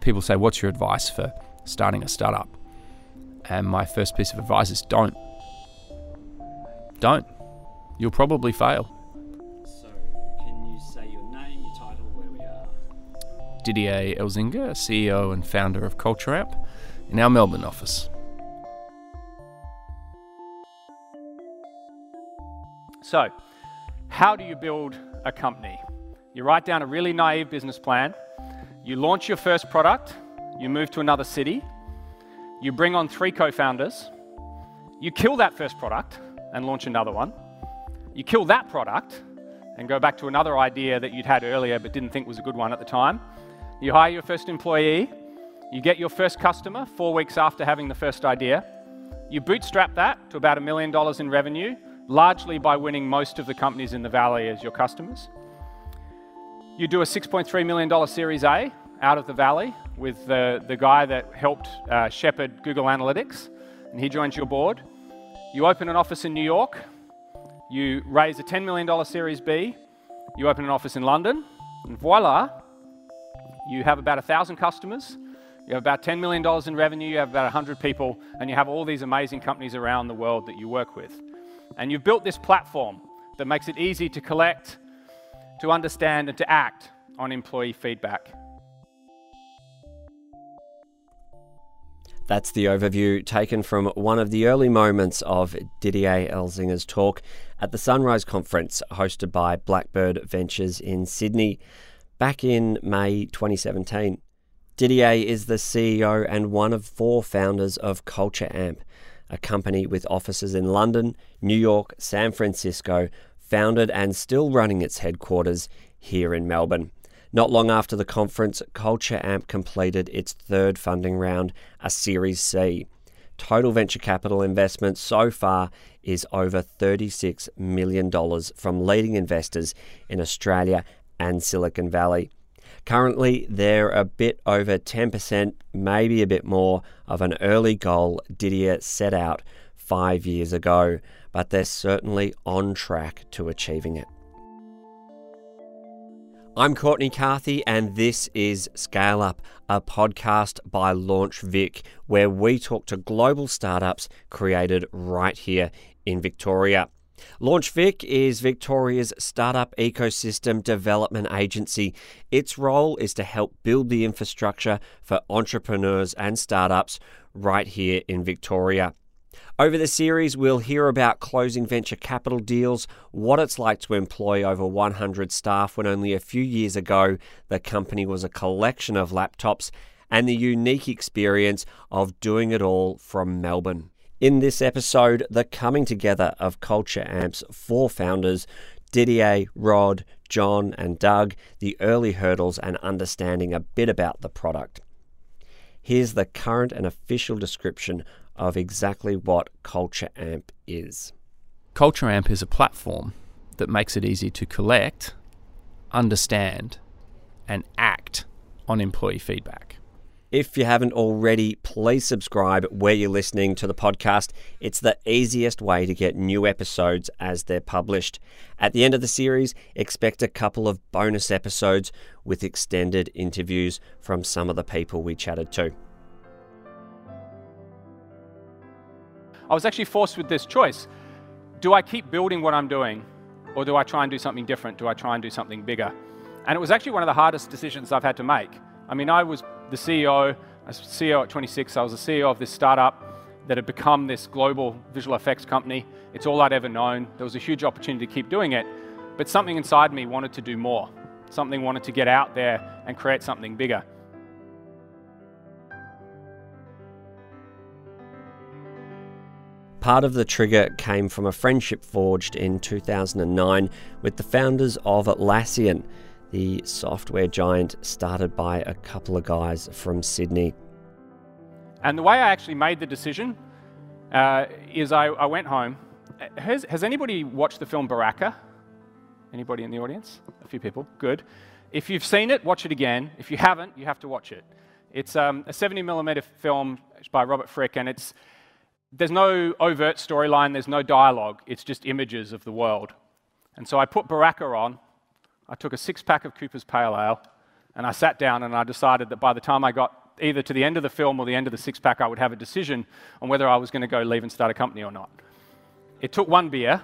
people say, What's your advice for starting a startup? And my first piece of advice is don't. Don't. You'll probably fail. So, can you say your name, your title, where we are? Didier Elzinga, CEO and founder of Culture Amp, in our Melbourne office. So, how do you build a company? You write down a really naive business plan, you launch your first product, you move to another city, you bring on three co founders, you kill that first product and launch another one, you kill that product and go back to another idea that you'd had earlier but didn't think was a good one at the time, you hire your first employee, you get your first customer four weeks after having the first idea, you bootstrap that to about a million dollars in revenue, largely by winning most of the companies in the valley as your customers. You do a $6.3 million Series A out of the valley with the, the guy that helped uh, shepherd Google Analytics, and he joins your board. You open an office in New York. You raise a $10 million Series B. You open an office in London, and voila, you have about 1,000 customers. You have about $10 million in revenue. You have about 100 people, and you have all these amazing companies around the world that you work with. And you've built this platform that makes it easy to collect, to understand, and to act on employee feedback. That's the overview taken from one of the early moments of Didier Elzinga's talk at the Sunrise Conference hosted by Blackbird Ventures in Sydney back in May 2017. Didier is the CEO and one of four founders of Culture Amp, a company with offices in London, New York, San Francisco, founded and still running its headquarters here in Melbourne. Not long after the conference, Culture Amp completed its third funding round, a Series C. Total venture capital investment so far is over $36 million from leading investors in Australia and Silicon Valley. Currently, they're a bit over 10%, maybe a bit more, of an early goal Didier set out five years ago, but they're certainly on track to achieving it. I'm Courtney Carthy, and this is Scale Up, a podcast by Launch Vic, where we talk to global startups created right here in Victoria. Launch Vic is Victoria's startup ecosystem development agency. Its role is to help build the infrastructure for entrepreneurs and startups right here in Victoria. Over the series, we'll hear about closing venture capital deals, what it's like to employ over 100 staff when only a few years ago the company was a collection of laptops, and the unique experience of doing it all from Melbourne. In this episode, the coming together of Culture Amp's four founders Didier, Rod, John, and Doug, the early hurdles, and understanding a bit about the product. Here's the current and official description of exactly what Culture Amp is. Culture Amp is a platform that makes it easy to collect, understand, and act on employee feedback. If you haven't already, please subscribe where you're listening to the podcast. It's the easiest way to get new episodes as they're published. At the end of the series, expect a couple of bonus episodes with extended interviews from some of the people we chatted to. I was actually forced with this choice. Do I keep building what I'm doing, or do I try and do something different? Do I try and do something bigger? And it was actually one of the hardest decisions I've had to make. I mean, I was the CEO, I was CEO at 26, I was the CEO of this startup that had become this global visual effects company. It's all I'd ever known. There was a huge opportunity to keep doing it, but something inside me wanted to do more. Something wanted to get out there and create something bigger. Part of the trigger came from a friendship forged in 2009 with the founders of Atlassian, the software giant started by a couple of guys from Sydney. And the way I actually made the decision uh, is I, I, went home. Has, has anybody watched the film Baraka? Anybody in the audience? A few people. Good. If you've seen it, watch it again. If you haven't, you have to watch it. It's um, a 70 millimeter film by Robert Frick, and it's there's no overt storyline, there's no dialogue, it's just images of the world. And so I put Baraka on, I took a six pack of Cooper's Pale Ale, And I sat down and I decided that by the time I got either to the end of the film or the end of the six pack, I would have a decision on whether I was going to go leave and start a company or not. It took one beer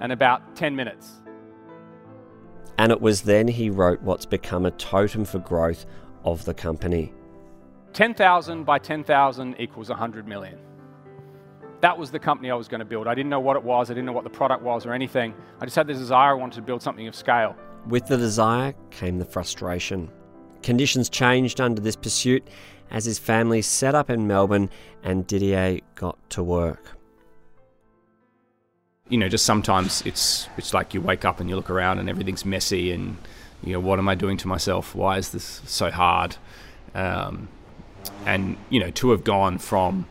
and about 10 minutes. And it was then he wrote what's become a totem for growth of the company. 10,000 by 10,000 equals 100 million. That was the company I was going to build. I didn't know what it was, I didn't know what the product was or anything. I just had the desire, I wanted to build something of scale. With the desire came the frustration. Conditions changed under this pursuit as his family set up in Melbourne and Didier got to work. You know, just sometimes it's it's like you wake up and you look around and everything's messy and you know what am I doing to myself? Why is this so hard? Um, and you know, to have gone from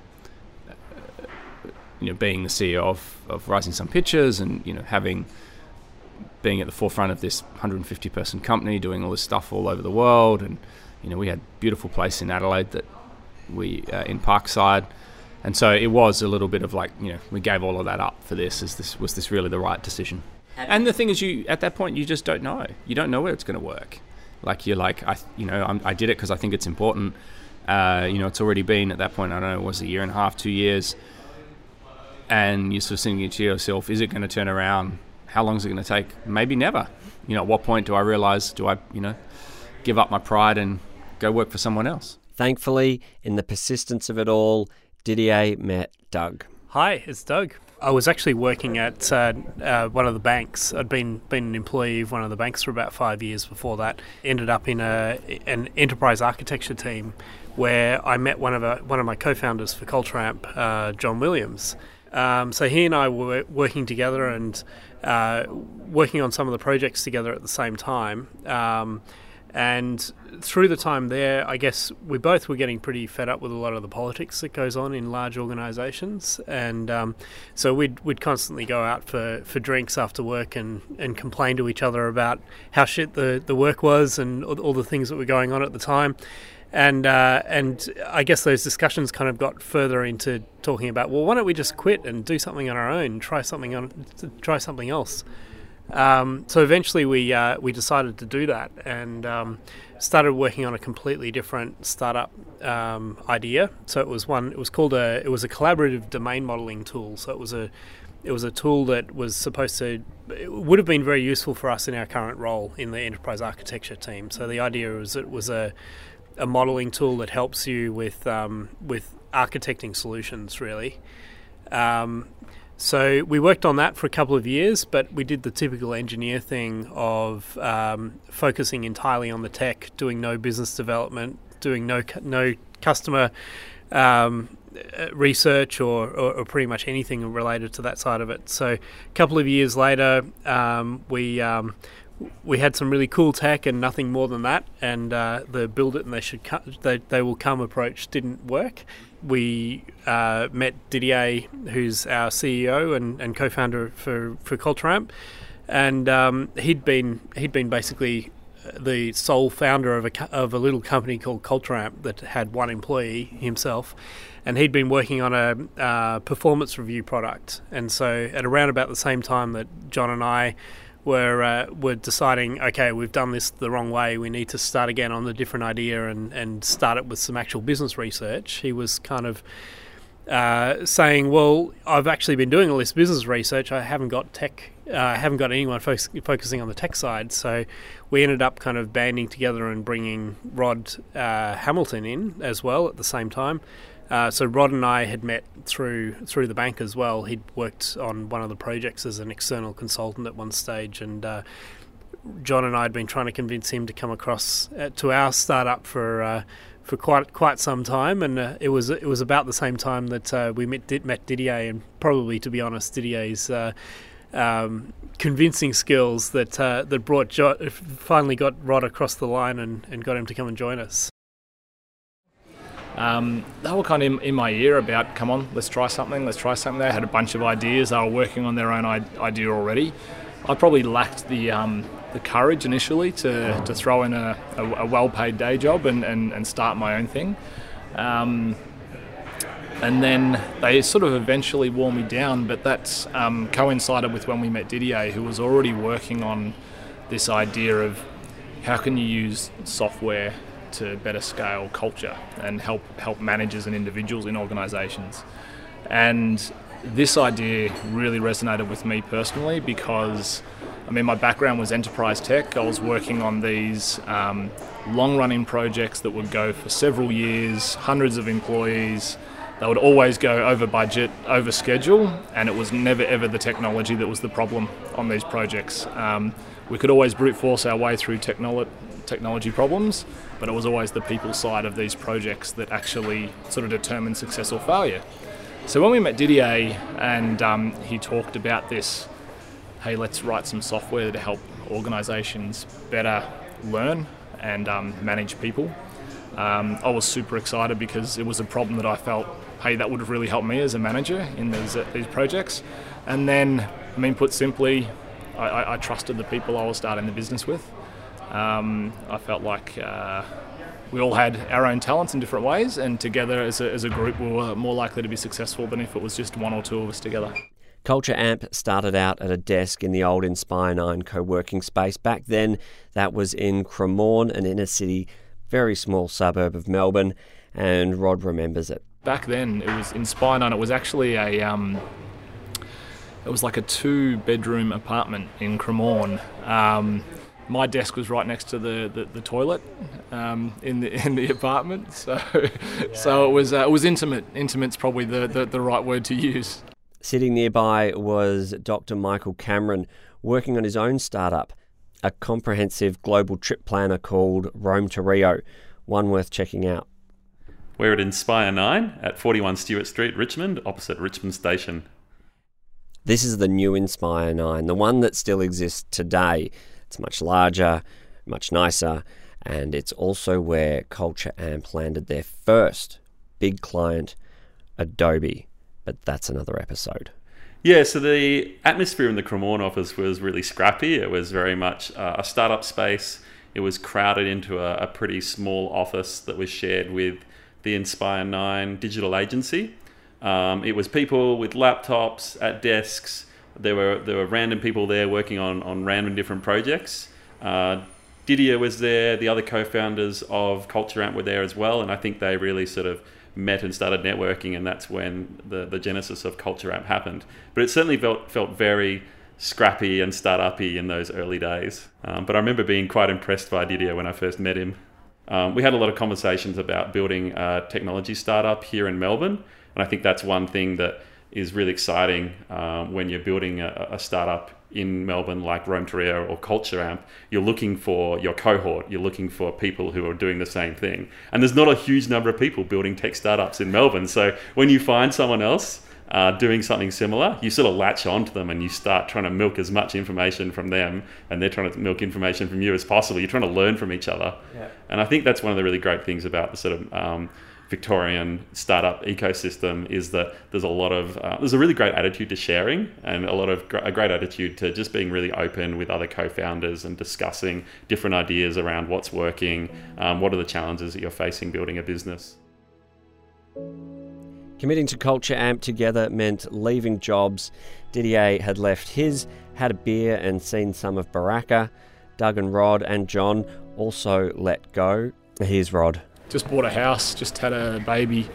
you know being the CEO of, of Rising Sun Pictures and you know having being at the forefront of this 150 person company, doing all this stuff all over the world, and you know we had a beautiful place in Adelaide that we uh, in Parkside, and so it was a little bit of like you know we gave all of that up for this. Is this was this really the right decision? And the thing is, you at that point you just don't know. You don't know where it's going to work. Like you're like I you know I'm, i did it because I think it's important. Uh, you know it's already been at that point I don't know it was a year and a half, two years, and you're sort of thinking to yourself, is it going to turn around? how long is it going to take? Maybe never. You know, at what point do I realize, do I, you know, give up my pride and go work for someone else? Thankfully, in the persistence of it all, Didier met Doug. Hi, it's Doug. I was actually working at uh, uh, one of the banks. I'd been been an employee of one of the banks for about five years before that. Ended up in a an enterprise architecture team where I met one of a, one of my co-founders for Culture Amp, uh, John Williams. Um, so he and I were working together and uh, working on some of the projects together at the same time. Um, and through the time there, I guess we both were getting pretty fed up with a lot of the politics that goes on in large organisations, and um, so we'd we'd constantly go out for, for drinks after work and, and complain to each other about how shit the, the work was and all, all the things that were going on at the time and uh, and I guess those discussions kind of got further into talking about well, why don't we just quit and do something on our own, try something on, try something else. Um, so eventually we uh, we decided to do that and um, started working on a completely different startup um, idea. So it was one. It was called a. It was a collaborative domain modeling tool. So it was a. It was a tool that was supposed to. It would have been very useful for us in our current role in the enterprise architecture team. So the idea was it was a a modeling tool that helps you with um, with architecting solutions, really. Um, so we worked on that for a couple of years, but we did the typical engineer thing of um, focusing entirely on the tech, doing no business development, doing no no customer um, research or, or, or, pretty much anything related to that side of it. So a couple of years later, um, we um, we had some really cool tech and nothing more than that. And uh, the build it and they should co- they, they will come approach didn't work. We uh, met Didier, who's our CEO and, and co-founder for for CultureAmp, and um, he'd been he'd been basically the sole founder of a of a little company called CultureAmp that had one employee himself. And he'd been working on a uh, performance review product, and so at around about the same time that John and I were uh, were deciding, okay, we've done this the wrong way. We need to start again on a different idea and and start it with some actual business research. He was kind of uh, saying, well, I've actually been doing all this business research. I haven't got tech. Uh, I haven't got anyone fo- focusing on the tech side. So we ended up kind of banding together and bringing Rod uh, Hamilton in as well at the same time. Uh, so Rod and I had met through through the bank as well. He'd worked on one of the projects as an external consultant at one stage, and uh, John and I had been trying to convince him to come across uh, to our startup for uh, for quite quite some time. And uh, it was it was about the same time that uh, we met met Didier, and probably to be honest, Didier's. Um, convincing skills that that brought jo- finally got Rod across the line and, and got him to come and join us. Um, they were kind of in, in, my ear about, come on, let's try something, let's try something. They had a bunch of ideas. They were working on their own idea already. I probably lacked the um, the courage initially to, to throw in a, a, a well-paid day job and, and, and, start my own thing. Um, and then they sort of eventually wore me down, but that um, coincided with when we met Didier, who was already working on this idea of how can you use software to better scale culture and help help managers and individuals in organisations. And this idea really resonated with me personally because I mean, my background was enterprise tech. I was working on these um, long running projects that would go for several years, hundreds of employees. They would always go over budget, over schedule, and it was never ever the technology that was the problem on these projects. Um, we could always brute force our way through technolo- technology problems, but it was always the people side of these projects that actually sort of determined success or failure. So when we met Didier and um, he talked about this hey, let's write some software to help organisations better learn and um, manage people. Um, I was super excited because it was a problem that I felt, hey, that would have really helped me as a manager in these, uh, these projects. And then, I mean, put simply, I, I, I trusted the people I was starting the business with. Um, I felt like uh, we all had our own talents in different ways, and together as a, as a group, we were more likely to be successful than if it was just one or two of us together. Culture Amp started out at a desk in the old Inspire 9 co working space. Back then, that was in Cremorne, an inner city, very small suburb of Melbourne, and Rod remembers it. Back then, it was Inspire 9, it was actually a. Um, it was like a two bedroom apartment in Cremorne. Um, my desk was right next to the, the, the toilet um, in the in the apartment, so yeah. so it was uh, it was intimate. Intimate's probably the, the, the right word to use. Sitting nearby was Dr. Michael Cameron, working on his own startup, a comprehensive global trip planner called Rome to Rio, one worth checking out. We're at Inspire 9 at 41 Stewart Street, Richmond, opposite Richmond Station. This is the new Inspire 9, the one that still exists today. It's much larger, much nicer, and it's also where Culture Amp landed their first big client, Adobe but that's another episode. Yeah, so the atmosphere in the Cremorne office was really scrappy. It was very much uh, a startup space. It was crowded into a, a, pretty small office that was shared with the Inspire 9 digital agency. Um, it was people with laptops at desks. There were there were random people there working on, on random different projects. Uh, Didier was there. The other co-founders of Culture Amp were there as well, and I think they really sort of met and started networking, and that's when the, the genesis of Culture Amp happened. But it certainly felt felt very scrappy and startupy in those early days. Um, but I remember being quite impressed by Didier when I first met him. Um, we had a lot of conversations about building a technology startup here in Melbourne, and I think that's one thing that is really exciting um, when you're building a, a startup in Melbourne, like Rome to Rio or Culture Amp, you're looking for your cohort. You're looking for people who are doing the same thing. And there's not a huge number of people building tech startups in Melbourne. So when you find someone else uh, doing something similar, you sort of latch onto them and you start trying to milk as much information from them, and they're trying to milk information from you as possible. You're trying to learn from each other. Yeah. And I think that's one of the really great things about the sort of um, Victorian startup ecosystem is that there's a lot of uh, there's a really great attitude to sharing and a lot of gr- a great attitude to just being really open with other co-founders and discussing different ideas around what's working, um, what are the challenges that you're facing building a business. Committing to Culture Amp together meant leaving jobs. Didier had left his, had a beer, and seen some of Baraka. Doug and Rod and John also let go. Here's Rod just bought a house, just had a baby.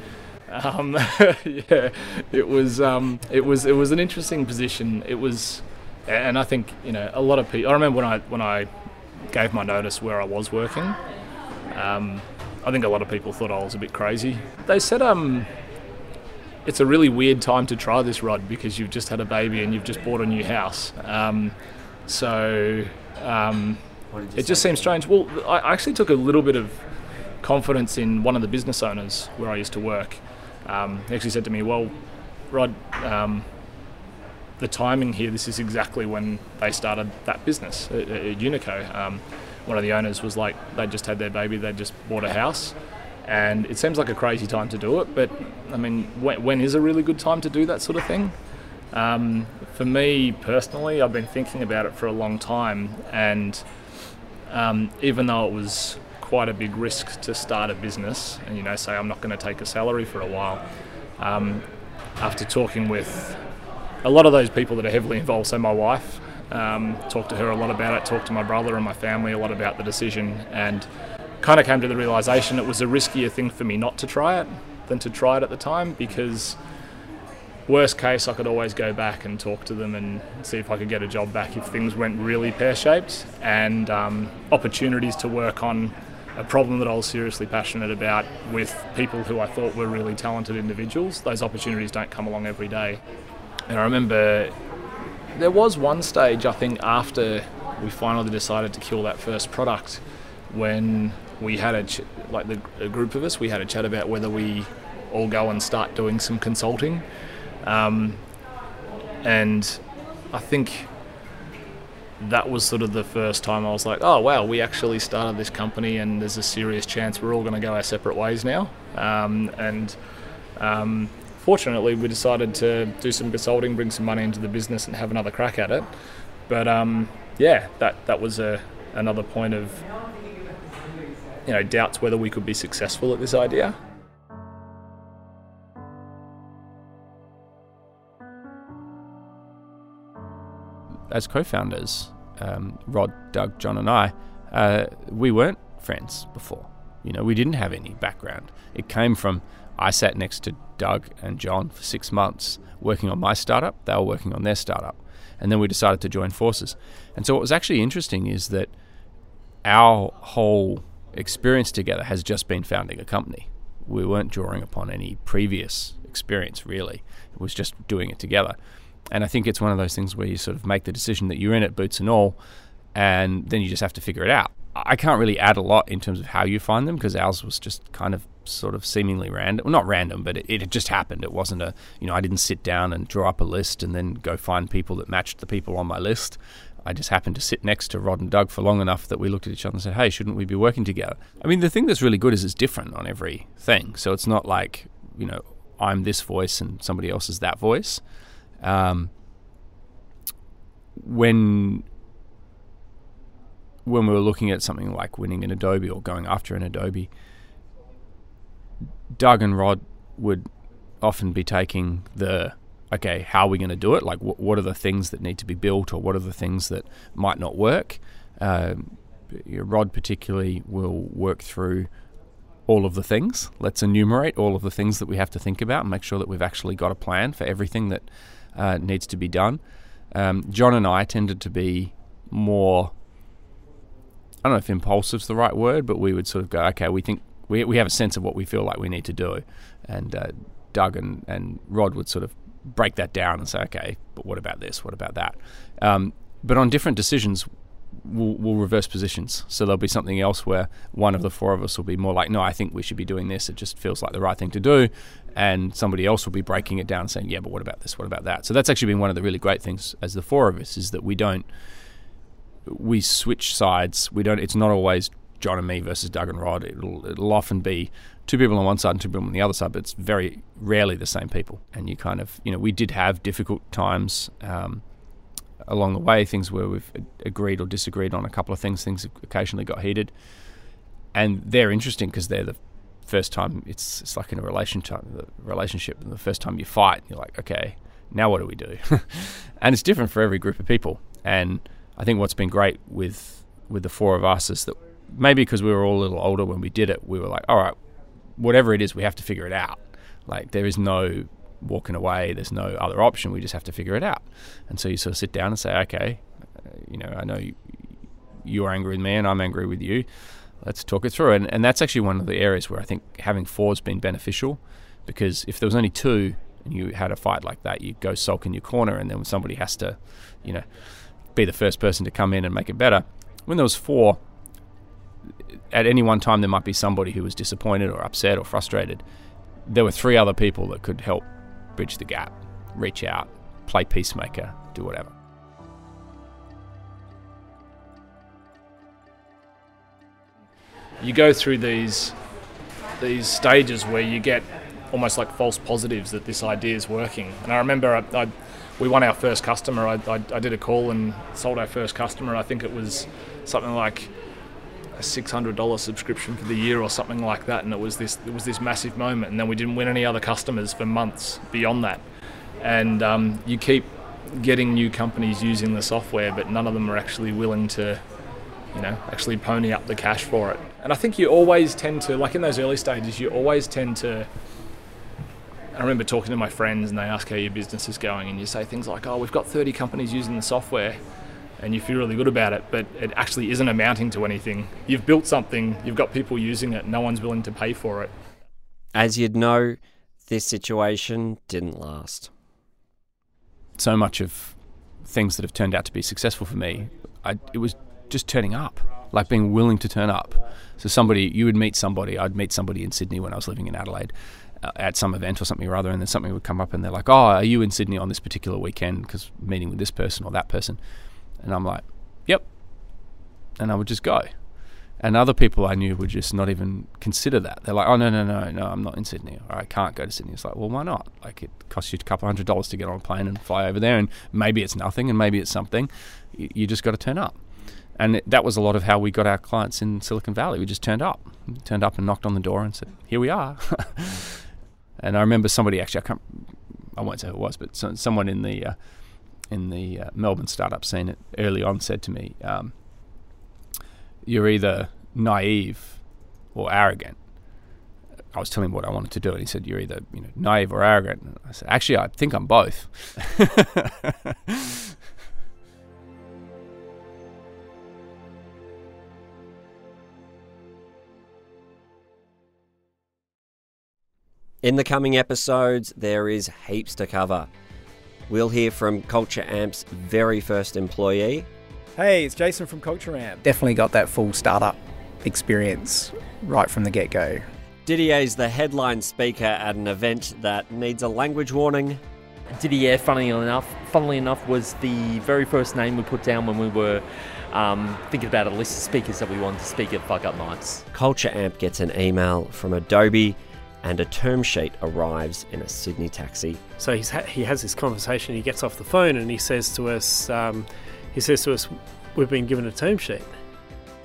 Um, yeah, it was um, it was it was an interesting position. It was, and I think you know a lot of people. I remember when I when I gave my notice where I was working. Um, I think a lot of people thought I was a bit crazy. They said um, it's a really weird time to try this rod because you've just had a baby and you've just bought a new house. Um, so um, it just seems strange. Well, I actually took a little bit of confidence in one of the business owners where I used to work. Um, he actually said to me, "Well, Rod, um, the timing here. This is exactly when they started that business at, at Unico. Um, one of the owners was like, they just had their baby, they just bought a house." And it seems like a crazy time to do it, but I mean, when, when is a really good time to do that sort of thing? Um, for me personally, I've been thinking about it for a long time, and um, even though it was quite a big risk to start a business and you know say I'm not going to take a salary for a while. Um, after talking with a lot of those people that are heavily involved, so my wife, Um, talked to her a lot about it. Talked to my brother and my family a lot about the decision, and kind of came to the realization it was a riskier thing for me not to try it than to try it at the time because worst case I could always go back and talk to them and see if I could get a job back if things went really pear-shaped and um, opportunities to work on a problem that I was seriously passionate about with people who I thought were really talented individuals. Those opportunities don't come along every day. And I remember there was one stage, I think, after we finally decided to kill that first product when we had a, ch- like the, a group of us, we had a chat about whether we all go and start doing some consulting. Um, and I think that was sort of the first time I was like, oh wow, we actually started this company, and there's a serious chance we're all going to go our separate ways now. Um, and um, fortunately, we decided to do some consulting, bring some money into the business, and have another crack at it. But um, yeah, that that was a another point of you know doubts whether we could be successful at this idea. As co-founders, um, Rod, Doug, John, and I, uh, we weren't friends before. You know, we didn't have any background. It came from I sat next to Doug and John for six months working on my startup. They were working on their startup, and then we decided to join forces. And so, what was actually interesting is that our whole experience together has just been founding a company. We weren't drawing upon any previous experience, really. It was just doing it together. And I think it's one of those things where you sort of make the decision that you're in it, boots and all, and then you just have to figure it out. I can't really add a lot in terms of how you find them because ours was just kind of sort of seemingly random. Well, not random, but it, it just happened. It wasn't a, you know, I didn't sit down and draw up a list and then go find people that matched the people on my list. I just happened to sit next to Rod and Doug for long enough that we looked at each other and said, hey, shouldn't we be working together? I mean, the thing that's really good is it's different on every thing. So it's not like, you know, I'm this voice and somebody else is that voice. Um, when when we were looking at something like winning an Adobe or going after an Adobe, Doug and Rod would often be taking the okay, how are we going to do it? Like, wh- what are the things that need to be built, or what are the things that might not work? Um, Rod particularly will work through all of the things. Let's enumerate all of the things that we have to think about and make sure that we've actually got a plan for everything that uh, needs to be done. Um, John and I tended to be more. I don't know if impulsive is the right word, but we would sort of go, okay, we think we, we have a sense of what we feel like we need to do, and uh, Doug and, and Rod would sort of break that down and say, okay, but what about this? What about that? Um, but on different decisions, we'll, we'll, reverse positions. So there'll be something else where one of the four of us will be more like, no, I think we should be doing this. It just feels like the right thing to do. And somebody else will be breaking it down and saying, yeah, but what about this? What about that? So that's actually been one of the really great things as the four of us is that we don't, we switch sides. We don't, it's not always John and me versus Doug and Rod. It'll, it'll often be two people on one side and two people on the other side, but it's very rarely the same people. And you kind of, you know, we did have difficult times. Um, along the way, things where we've agreed or disagreed on a couple of things. Things occasionally got heated, and they're interesting because they're the first time. It's it's like in a relationship. Relationship, the first time you fight, you're like, okay, now what do we do? and it's different for every group of people. And I think what's been great with with the four of us is that maybe because we were all a little older when we did it, we were like, all right, whatever it is, we have to figure it out. Like there is no walking away. There's no other option. We just have to figure it out. And so you sort of sit down and say, okay, uh, you know, I know you, you're angry with me and I'm angry with you. Let's talk it through. And, and that's actually one of the areas where I think having four has been beneficial because if there was only two and you had a fight like that, you go sulk in your corner and then somebody has to, you know, be the first person to come in and make it better. When there was four, at any one time there might be somebody who was disappointed or upset or frustrated. There were three other people that could help bridge the gap, reach out, play peacemaker, do whatever. You go through these these stages where you get almost like false positives that this idea is working. And I remember I, I, we won our first customer. I, I, I did a call and sold our first customer. I think it was something like a six hundred dollar subscription for the year or something like that, and it was this it was this massive moment. And then we didn't win any other customers for months beyond that. And um, you keep getting new companies using the software, but none of them are actually willing to, you know, actually pony up the cash for it. And I think you always tend to, like in those early stages, you always tend to. I remember talking to my friends and they ask how your business is going, and you say things like, "Oh, we've got 30 companies using the software." And you feel really good about it, but it actually isn't amounting to anything. You've built something, you've got people using it, no one's willing to pay for it. As you'd know, this situation didn't last. So much of things that have turned out to be successful for me, I, it was just turning up, like being willing to turn up. So somebody, you would meet somebody. I'd meet somebody in Sydney when I was living in Adelaide uh, at some event or something or other, and then something would come up, and they're like, "Oh, are you in Sydney on this particular weekend? Because meeting with this person or that person." And I'm like, "Yep," and I would just go. And other people I knew would just not even consider that. They're like, "Oh no, no, no, no, I'm not in Sydney, or I can't go to Sydney." It's like, well, why not? Like, it costs you a couple hundred dollars to get on a plane and fly over there, and maybe it's nothing, and maybe it's something. You, you just got to turn up. And it, that was a lot of how we got our clients in Silicon Valley. We just turned up, we turned up and knocked on the door and said, "Here we are." and I remember somebody actually, I can't, I won't say who it was, but so, someone in the uh, in the uh, Melbourne startup scene early on said to me, um, "You're either naive or arrogant." I was telling him what I wanted to do, and he said, "You're either you know naive or arrogant." And I said, "Actually, I think I'm both." In the coming episodes, there is heaps to cover. We'll hear from Culture Amp's very first employee. Hey, it's Jason from Culture Amp. Definitely got that full startup experience right from the get go. Didier's the headline speaker at an event that needs a language warning. Didier, funnily enough, funnily enough, was the very first name we put down when we were um, thinking about a list of speakers that we wanted to speak at Fuck Up Nights. Culture Amp gets an email from Adobe and a term sheet arrives in a Sydney taxi. So he's ha- he has this conversation. He gets off the phone and he says to us, um, he says to us, "We've been given a term sheet."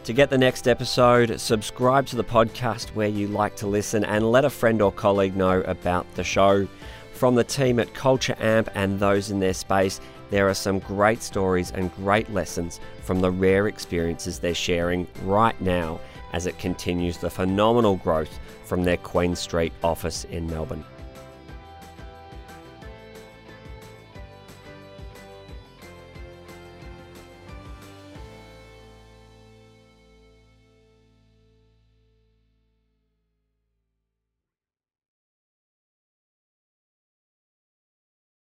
To get the next episode, subscribe to the podcast where you like to listen and let a friend or colleague know about the show. From the team at Culture Amp and those in their space, there are some great stories and great lessons from the rare experiences they're sharing right now as it continues the phenomenal growth from their Queen Street office in Melbourne.